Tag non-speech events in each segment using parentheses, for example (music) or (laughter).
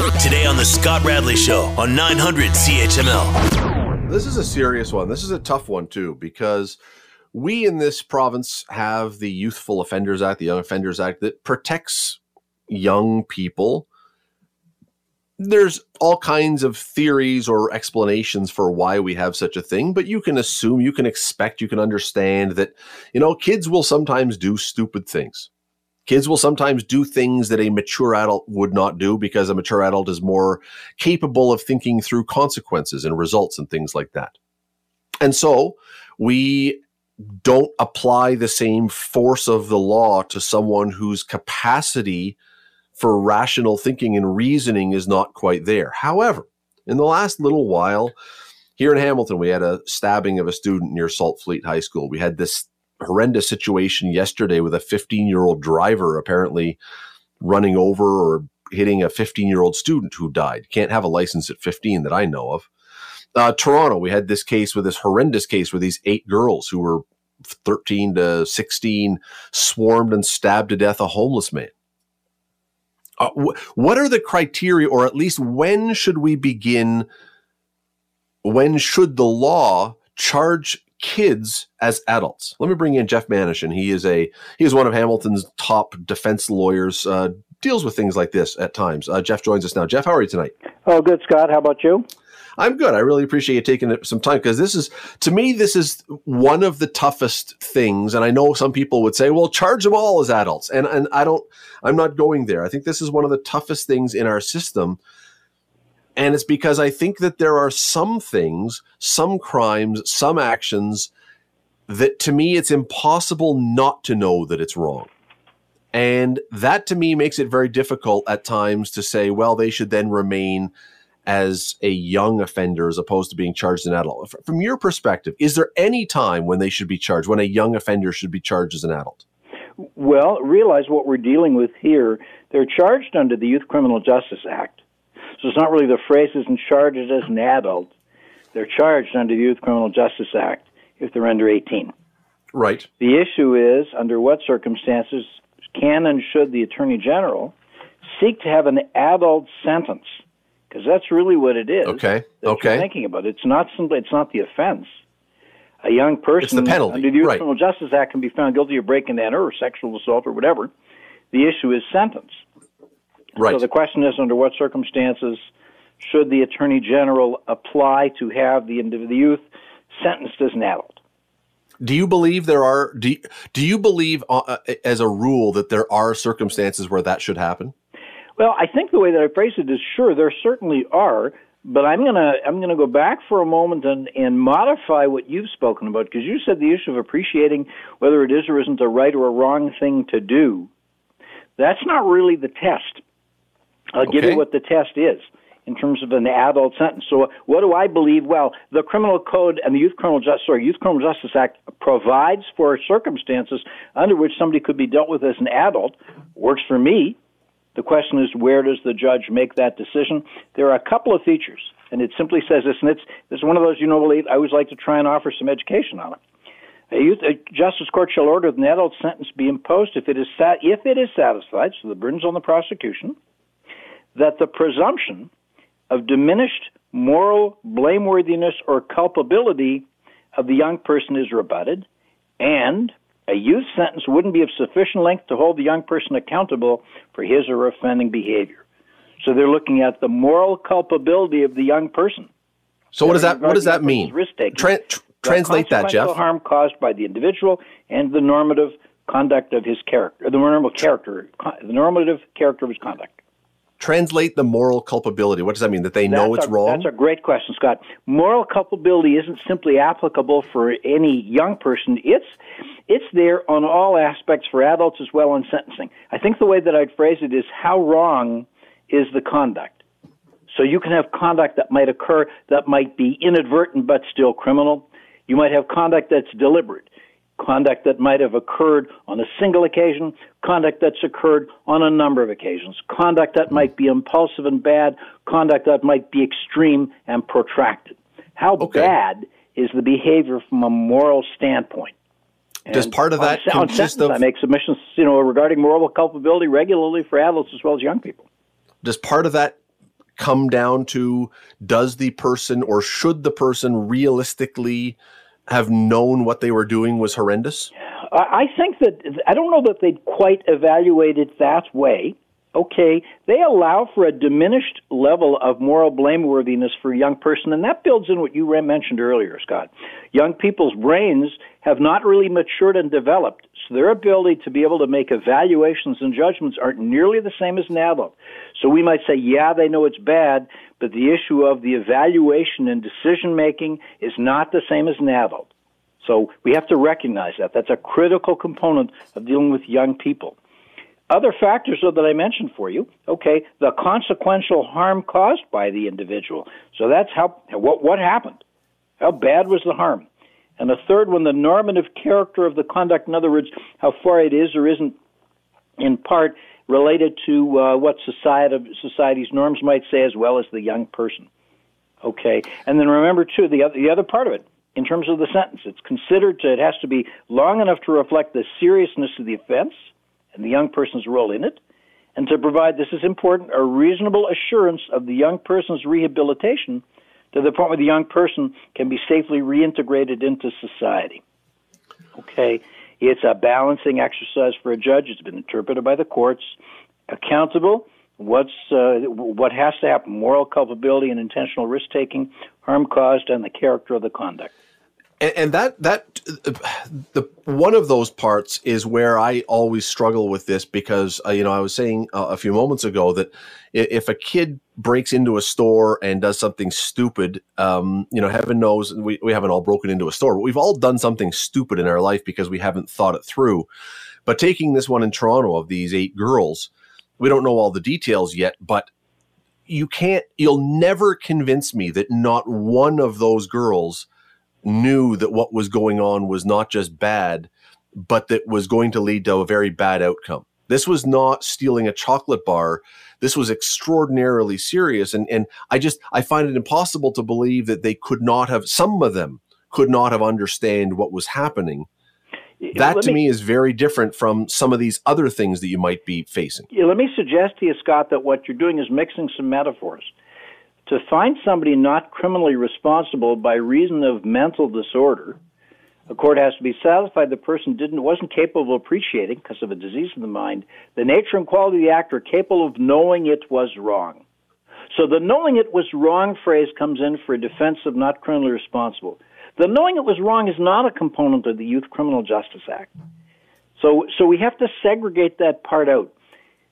Today on The Scott Radley Show on 900 CHML. This is a serious one. This is a tough one, too, because we in this province have the Youthful Offenders Act, the Young Offenders Act, that protects young people. There's all kinds of theories or explanations for why we have such a thing, but you can assume, you can expect, you can understand that, you know, kids will sometimes do stupid things. Kids will sometimes do things that a mature adult would not do because a mature adult is more capable of thinking through consequences and results and things like that. And so we don't apply the same force of the law to someone whose capacity for rational thinking and reasoning is not quite there. However, in the last little while, here in Hamilton, we had a stabbing of a student near Saltfleet High School. We had this horrendous situation yesterday with a 15 year old driver apparently running over or hitting a 15 year old student who died. Can't have a license at 15 that I know of. Uh, Toronto, we had this case with this horrendous case where these eight girls who were 13 to 16 swarmed and stabbed to death a homeless man. Uh, wh- what are the criteria, or at least when should we begin? When should the law charge kids as adults? Let me bring in Jeff Manishen. He is a he is one of Hamilton's top defense lawyers. Uh, deals with things like this at times. Uh, Jeff joins us now. Jeff, how are you tonight? Oh, good, Scott. How about you? I'm good. I really appreciate you taking some time because this is, to me, this is one of the toughest things. And I know some people would say, well, charge them all as adults. And, and I don't, I'm not going there. I think this is one of the toughest things in our system. And it's because I think that there are some things, some crimes, some actions that to me, it's impossible not to know that it's wrong. And that to me makes it very difficult at times to say, well, they should then remain as a young offender as opposed to being charged an adult. From your perspective, is there any time when they should be charged, when a young offender should be charged as an adult? Well, realize what we're dealing with here. They're charged under the Youth Criminal Justice Act. So it's not really the phrase isn't charged as an adult. They're charged under the Youth Criminal Justice Act if they're under 18. Right. The issue is under what circumstances can and should the Attorney General seek to have an adult sentence because that's really what it is. Okay. Okay. thinking about it. It's not simply. It's not the offense. A young person the under the Youth right. Criminal Justice Act can be found guilty of breaking and enter or sexual assault or whatever. The issue is sentence. Right. So the question is, under what circumstances should the Attorney General apply to have the, the youth sentenced as an adult? Do you believe there are? Do you, do you believe, uh, as a rule, that there are circumstances where that should happen? Well, I think the way that I phrase it is sure there certainly are, but I'm gonna I'm gonna go back for a moment and and modify what you've spoken about because you said the issue of appreciating whether it is or isn't a right or a wrong thing to do. That's not really the test. I'll Okay. give you what the test is in terms of an adult sentence. So, what do I believe? Well, the Criminal Code and the Youth Criminal Justice or Youth Criminal Justice Act provides for circumstances under which somebody could be dealt with as an adult. Works for me. The question is, where does the judge make that decision? There are a couple of features, and it simply says this, and it's, it's one of those, you know, believe I always like to try and offer some education on it. A, youth, a justice court shall order that an adult sentence be imposed if it is sat, if it is satisfied, so the burden's on the prosecution, that the presumption of diminished moral blameworthiness or culpability of the young person is rebutted, and a youth sentence wouldn't be of sufficient length to hold the young person accountable for his or her offending behavior. So they're looking at the moral culpability of the young person. So what does that what does that mean? Tran- tr- translate that, Jeff. harm caused by the individual and the normative conduct of his character, the normative character, the normative character of his conduct. Translate the moral culpability. What does that mean? That they know That's it's a, wrong. That's a great question, Scott. Moral culpability isn't simply applicable for any young person. It's it's there on all aspects for adults as well in sentencing. I think the way that I'd phrase it is how wrong is the conduct. So you can have conduct that might occur that might be inadvertent but still criminal. You might have conduct that's deliberate conduct that might have occurred on a single occasion, conduct that's occurred on a number of occasions, conduct that might be impulsive and bad, conduct that might be extreme and protracted. How Okay. bad is the behavior from a moral standpoint? Does part of that on consist of- I make submissions, you know, regarding moral culpability regularly for adults as well as young people. does part of that come down to does the person or should the person realistically have known what they were doing was horrendous? I think that I don't know that they'd quite evaluate it that way okay, they allow for a diminished level of moral blameworthiness for a young person, and that builds in what you mentioned earlier, Scott. Young people's brains have not really matured and developed, their ability to be able to make evaluations and judgments aren't nearly the same as an adult. So we might say, yeah, they know it's bad, but the issue of the evaluation and decision making is not the same as an adult. So we have to recognize that. That's a critical component of dealing with young people. Other factors that I mentioned for you, okay, the consequential harm caused by the individual. So that's how what what happened. How bad was the harm? And the third one, the normative character of the conduct. In other words, how far it is or isn't, in part, related to uh, what society, society's norms might say, as well as the young person. Okay, and then remember too the other, the other part of it in terms of the sentence. It's considered to, it has to be long enough to reflect the seriousness of the offense and the young person's role in it, and to provide, this is important, a reasonable assurance of the young person's rehabilitation to the point where the young person can be safely reintegrated into society. Okay? It's a balancing exercise for a judge. It's been interpreted by the courts. Accountable, what's uh, what has to happen: moral culpability and intentional risk taking, harm caused, and the character of the conduct and, and that that the one of those parts is where I always struggle with this because uh, you know I was saying uh, a few moments ago that if a kid breaks into a store and does something stupid, um, you know, heaven knows we, we haven't all broken into a store, but we've all done something stupid in our life because we haven't thought it through. But taking this one in Toronto of these eight girls, we don't know all the details yet, but you can't, you'll never convince me that not one of those girls knew that what was going on was not just bad, but that was going to lead to a very bad outcome. This was not stealing a chocolate bar. This was extraordinarily serious. And, and I just, I find it impossible to believe that they could not have, some of them could not have understand what was happening. That to me, me, is very different from some of these other things that you might be facing. Yeah, let me suggest to you, Scott, that what you're doing is mixing some metaphors to find somebody not criminally responsible by reason of mental disorder, a court has to be satisfied the person didn't wasn't capable of appreciating because of a disease of the mind the nature and quality of the act or capable of knowing it was wrong. So the knowing it was wrong phrase comes in for a defense of not criminally responsible. The knowing it was wrong is not a component of the Youth Criminal Justice Act. So so we have to segregate that part out.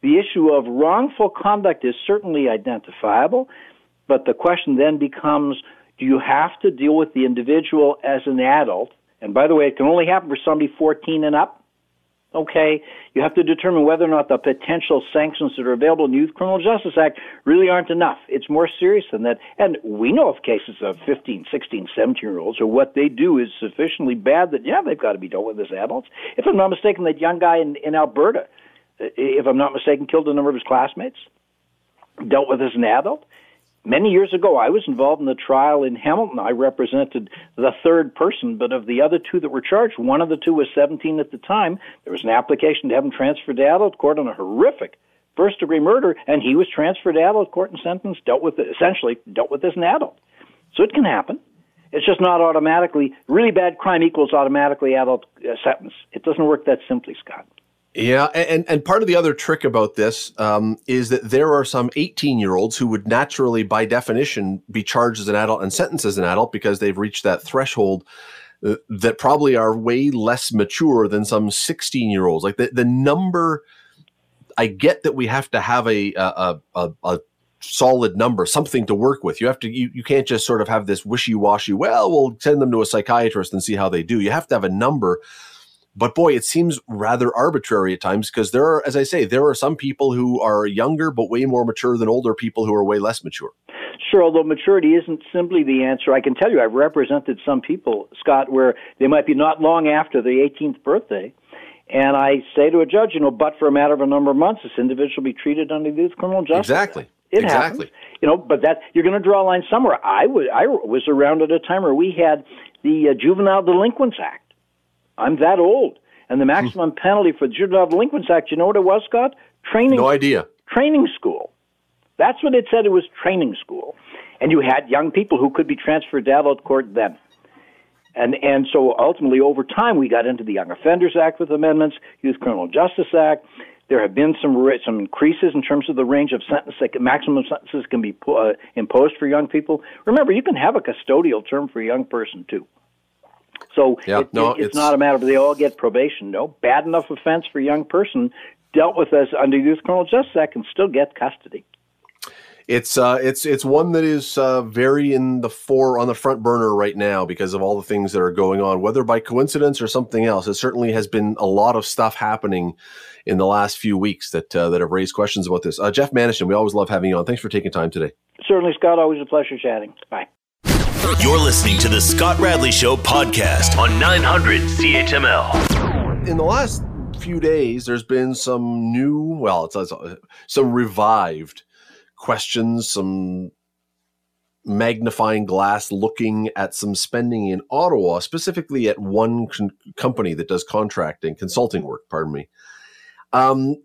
The issue of wrongful conduct is certainly identifiable. But the question then becomes do you have to deal with the individual as an adult? And by the way, it can only happen for somebody 14 and up. Okay, you have to determine whether or not the potential sanctions that are available in the Youth Criminal Justice Act really aren't enough. It's more serious than that. And we know of cases of 15, 16, 17 year olds where what they do is sufficiently bad that, yeah, they've got to be dealt with as adults. If I'm not mistaken, that young guy in, in Alberta, if I'm not mistaken, killed a number of his classmates, dealt with as an adult many years ago, I was involved in the trial in Hamilton. I represented the third person, but of the other two that were charged, one of the two was 17 at the time. There was an application to have him transferred to adult court on a horrific first degree murder, and he was transferred to adult court and sentenced, dealt with it, essentially dealt with as an adult. So it can happen. It's just not automatically really bad crime equals automatically adult uh, sentence. It doesn't work that simply, Scott. Yeah, and and part of the other trick about this um, is that there are some 18 year olds who would naturally, by definition, be charged as an adult and sentenced as an adult because they've reached that threshold. Uh, that probably are way less mature than some 16 year olds. Like the the number, I get that we have to have a a, a, a solid number, something to work with. You have to you, you can't just sort of have this wishy washy. Well, we'll send them to a psychiatrist and see how they do. You have to have a number but boy, it seems rather arbitrary at times because there are, as I say, there are some people who are younger but way more mature than older people who are way less mature. Sure, although maturity isn't simply the answer. I can tell you, I've represented some people, Scott, where they might be not long after the 18th birthday. And I say to a judge, you know, but for a matter of a number of months, this individual will be treated under the Criminal Justice Exactly. It exactly. happens. You know, but that you're going to draw a line somewhere. I was I was around at a time where we had the uh, Juvenile Delinquents Act I'm that old. And the hmm. maximum penalty for the Juvenile Delinquents Act, you know what it was, Scott? Training. No idea. Training school. That's what it said. It was training school, and you had young people who could be transferred to adult court then. And and so ultimately, over time, we got into the Young Offenders Act with amendments, Youth Criminal Justice Act. There have been some some increases in terms of the range of sentences, maximum sentences can be uh, imposed for young people. Remember, you can have a custodial term for a young person too. So yeah, it, no, it, it's, it's, not a matter of they all get probation. No, bad enough offense for a young person dealt with as under Youth Criminal Justice Act can still get custody. It's uh, it's it's one that is uh, very in the fore on the front burner right now because of all the things that are going on, whether by coincidence or something else. It certainly has been a lot of stuff happening in the last few weeks that uh, that have raised questions about this. Uh, Jeff Manishen, we always love having you on. Thanks for taking time today. Certainly, Scott. Always a pleasure chatting. Bye. You're listening to the Scott Radley Show podcast on 900 CHML. In the last few days, there's been some new, well, it's, it's some revived questions, some magnifying glass looking at some spending in Ottawa, specifically at one con- company that does contracting, consulting work, pardon me. Um,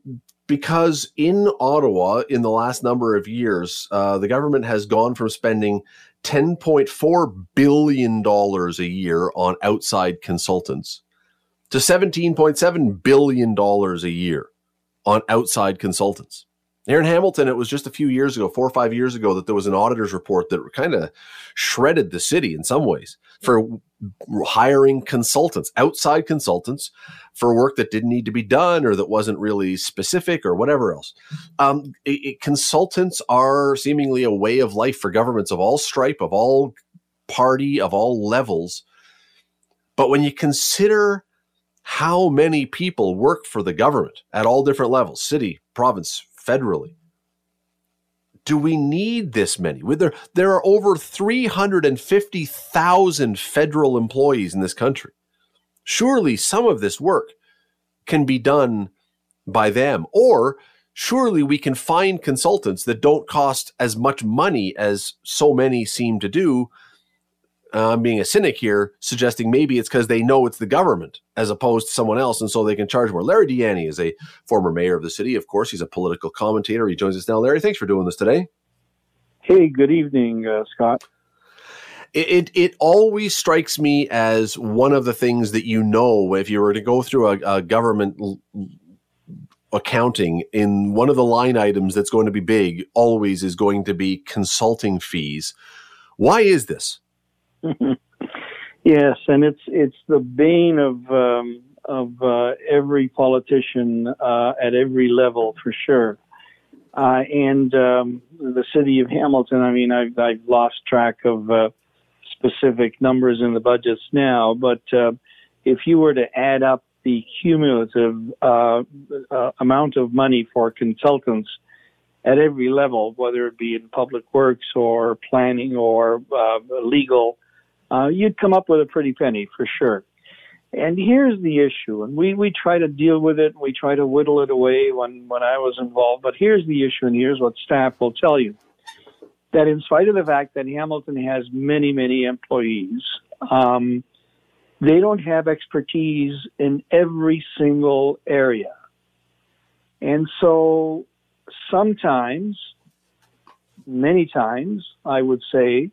because in Ottawa, in the last number of years, uh, the government has gone from spending $10.4 billion a year on outside consultants to $17.7 billion a year on outside consultants. In Hamilton, it was just a few years ago, four or five years ago, that there was an auditor's report that kind of shredded the city in some ways for hiring consultants, outside consultants, for work that didn't need to be done or that wasn't really specific or whatever else. Um, it, it, consultants are seemingly a way of life for governments of all stripe, of all party, of all levels. But when you consider how many people work for the government at all different levels city, province, federally. Do we need this many? There, there are over 350,000 federal employees in this country. Surely some of this work can be done by them, or surely we can find consultants that don't cost as much money as so many seem to do uh, I'm being a cynic here, suggesting maybe it's because they know it's the government as opposed to someone else, and so they can charge more. Larry Di is a former mayor of the city. Of course, he's a political commentator. He joins us now. Larry, thanks for doing this today. Hey, good evening, uh, Scott. It, it, it always strikes me as one of the things that you know if you were to go through a, a government l- accounting in one of the line items that's going to be big always is going to be consulting fees. Why is this? (laughs) yes, and it's it's the bane of um, of uh, every politician uh, at every level for sure. Uh, and um, the city of Hamilton, I mean, I've, I've lost track of uh, specific numbers in the budgets now, but uh, if you were to add up the cumulative uh, amount of money for consultants at every level, whether it be in public works or planning or legal, uh, you'd come up with a pretty penny for sure. And here's the issue, and we, we try to deal with it, and we try to whittle it away when, when I was involved, but here's the issue, and here's what staff will tell you. That in spite of the fact that Hamilton has many, many employees, um, they don't have expertise in every single area. And so sometimes, many times, I would say,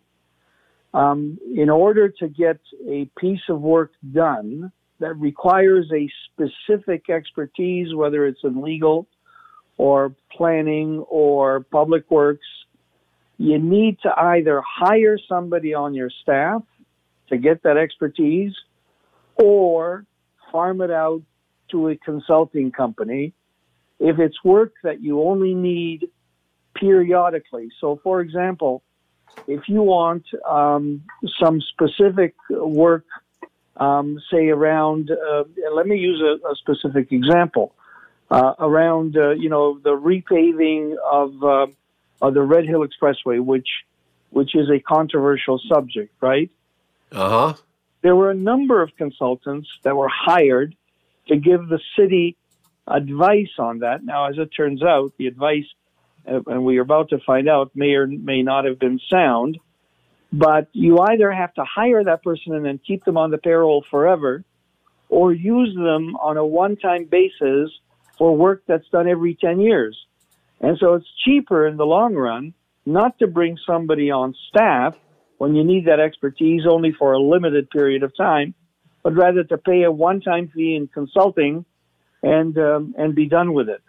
um, in order to get a piece of work done that requires a specific expertise, whether it's in legal or planning or public works, you need to either hire somebody on your staff to get that expertise or farm it out to a consulting company if it's work that you only need periodically. So, for example, if you want um, some specific work, um, say around, uh, let me use a, a specific example, uh, around uh, you know the repaving of uh, of the Red Hill Expressway, which which is a controversial subject, right? Uh huh. There were a number of consultants that were hired to give the city advice on that. Now, as it turns out, the advice and we are about to find out, may or may not have been sound. But you either have to hire that person and then keep them on the payroll forever, or use them on a one time basis for work that's done every 10 years. And so it's cheaper in the long run not to bring somebody on staff when you need that expertise only for a limited period of time, but rather to pay a one-time fee in consulting and um, and be done with it.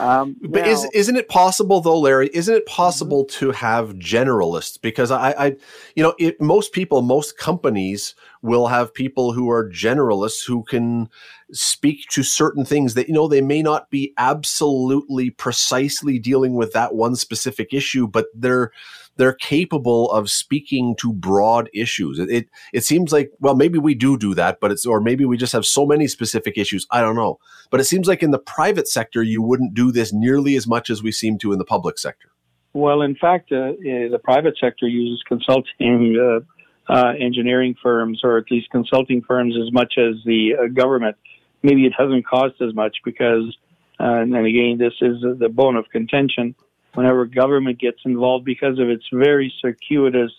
Um, but now, is isn't it possible though, Larry? Isn't it possible mm-hmm. to have generalists? Because I, I you know, it, most people, most companies will have people who are generalists who can speak to certain things that you know they may not be absolutely precisely dealing with that one specific issue, but they're they're capable of speaking to broad issues. It, it, it seems like well maybe we do do that, but it's or maybe we just have so many specific issues. I don't know, but it seems like in the private sector you wouldn't do this nearly as much as we seem to in the public sector. Well, in fact, uh, the private sector uses consulting uh, uh, engineering firms, or at least consulting firms, as much as the uh, government. Maybe it doesn't cost as much because, uh, and again, this is the bone of contention whenever government gets involved because of its very circuitous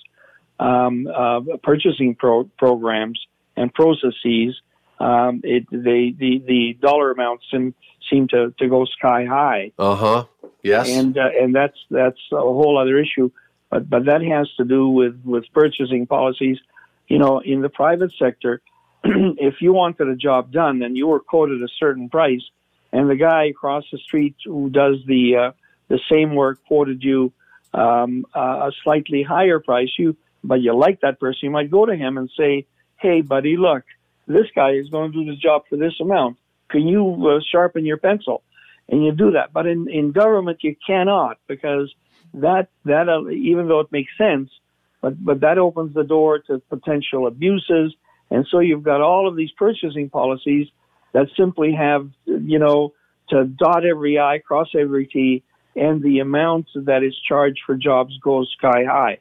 um, uh, purchasing pro- programs and processes. Um, it, they, the the dollar amounts seem, seem to, to go sky high. Uh huh. Yes. And uh, and that's that's a whole other issue, but but that has to do with with purchasing policies. You know, in the private sector, (clears throat) if you wanted a job done and you were quoted a certain price, and the guy across the street who does the uh, the same work quoted you um, uh, a slightly higher price, you but you like that person, you might go to him and say, "Hey, buddy, look, this guy is going to do this job for this amount. Can you uh, sharpen your pencil?" And you do that. But in, in government, you cannot because that that uh, even though it makes sense, but but that opens the door to potential abuses, and so you've got all of these purchasing policies that simply have you know to dot every I, cross every T, and the amount that is charged for jobs goes sky high.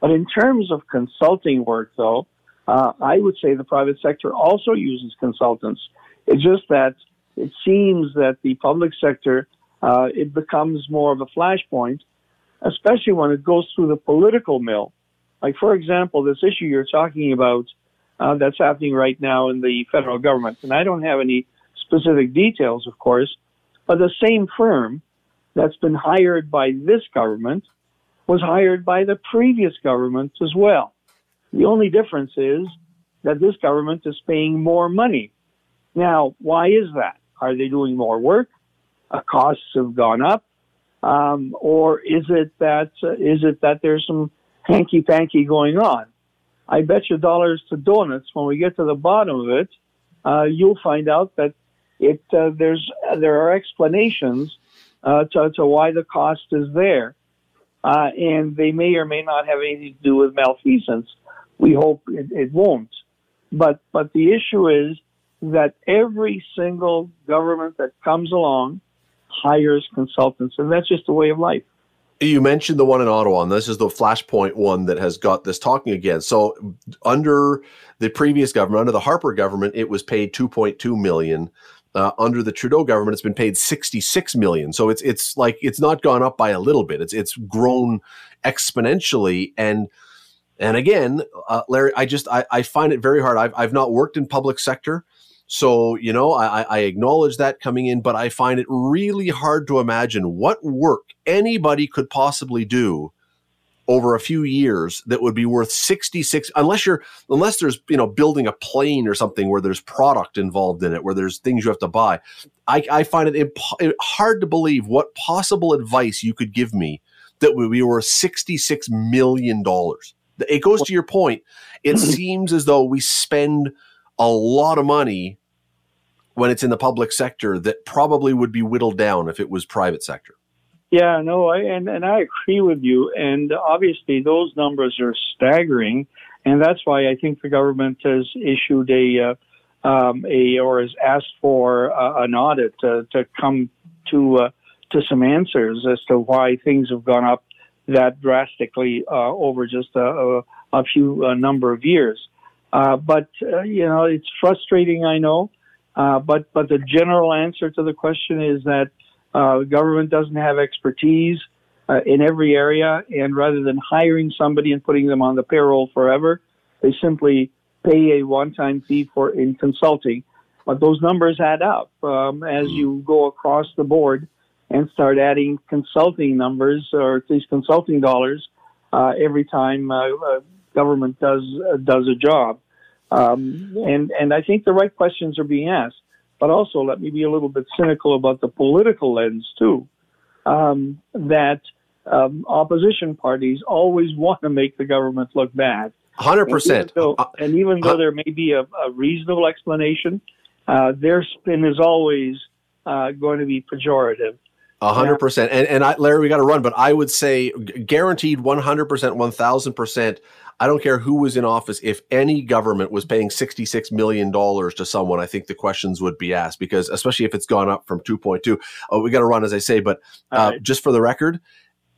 But in terms of consulting work, though, uh, I would say the private sector also uses consultants. It's just that it seems that the public sector uh, it becomes more of a flashpoint, especially when it goes through the political mill. Like, for example, this issue you're talking about uh, that's happening right now in the federal government, and I don't have any specific details, of course, but the same firm that's been hired by this government was hired by the previous government as well. The only difference is that this government is paying more money. Now, why is that? Are they doing more work? Uh, costs have gone up, um, or is it that uh, is it that there's some hanky panky going on? I bet you dollars to donuts when we get to the bottom of it, uh, you'll find out that it uh, there's there are explanations uh, to, to why the cost is there. Uh, and they may or may not have anything to do with malfeasance. We hope it, it won't. But, but the issue is that every single government that comes along hires consultants, and that's just the way of life. You mentioned the one in Ottawa, and this is the Flashpoint one that has got this talking again. So, under the previous government, under the Harper government, it was paid 2.2 million uh, under the Trudeau government, it's been paid 66 million. So it's it's like it's not gone up by a little bit. It's it's grown exponentially. And and again, uh, Larry, I just I, I find it very hard. I've I've not worked in public sector, so you know I, I acknowledge that coming in, but I find it really hard to imagine what work anybody could possibly do over a few years that would be worth 66 unless you're unless there's you know building a plane or something where there's product involved in it where there's things you have to buy. I, I find it imp- hard to believe what possible advice you could give me that would be worth 66 million dollars. It goes to your point. It (clears throat) seems as though we spend a lot of money when it's in the public sector that probably would be whittled down if it was private sector yeah, no, I, and, and I agree with you. And obviously, those numbers are staggering. And that's why I think the government has issued a, uh, um, a or has asked for uh, an audit to, to come to, uh, to some answers as to why things have gone up that drastically uh, over just a, a, few uh, number of years. Uh, but, you know, it's frustrating, I know. but, but the general answer to the question is that uh, the government doesn't have expertise uh, in every area, and rather than hiring somebody and putting them on the payroll forever, they simply pay a one-time fee for in consulting. But those numbers add up um, as you go across the board, and start adding consulting numbers or at least consulting dollars uh, every time uh, uh, government does uh, does a job. Um, and and I think the right questions are being asked. But also, let me be a little bit cynical about the political lens too. Um, that um, opposition parties always (laughs) want to make the government look bad. Hundred percent. And even though there may be a, a reasonable explanation, uh, their spin is always uh, going to be pejorative. A hundred percent. And and I, Larry, we got to run, but I would say guaranteed one hundred percent, one thousand percent. I don't care who was in office. If any government was paying sixty six million dollars to someone, I think the questions would be asked because, especially if it's gone up from two point two. Oh, we got to run, as I say. But uh, right. just for the record,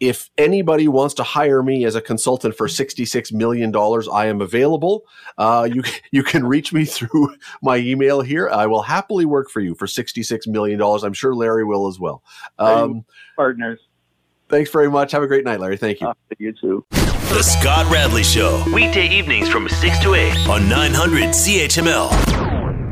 if anybody wants to hire me as a consultant for $66 million, I am available. Uh, you, you can reach me (laughs) through my email here. I will happily work for you for $66 million. I'm sure Larry will as well. Um, partners. Thanks very much. Have a great night, Larry. Thank you. Uh, you too. The Scott Radley Show, weekday evenings from 6 to 8 on 900 CHML.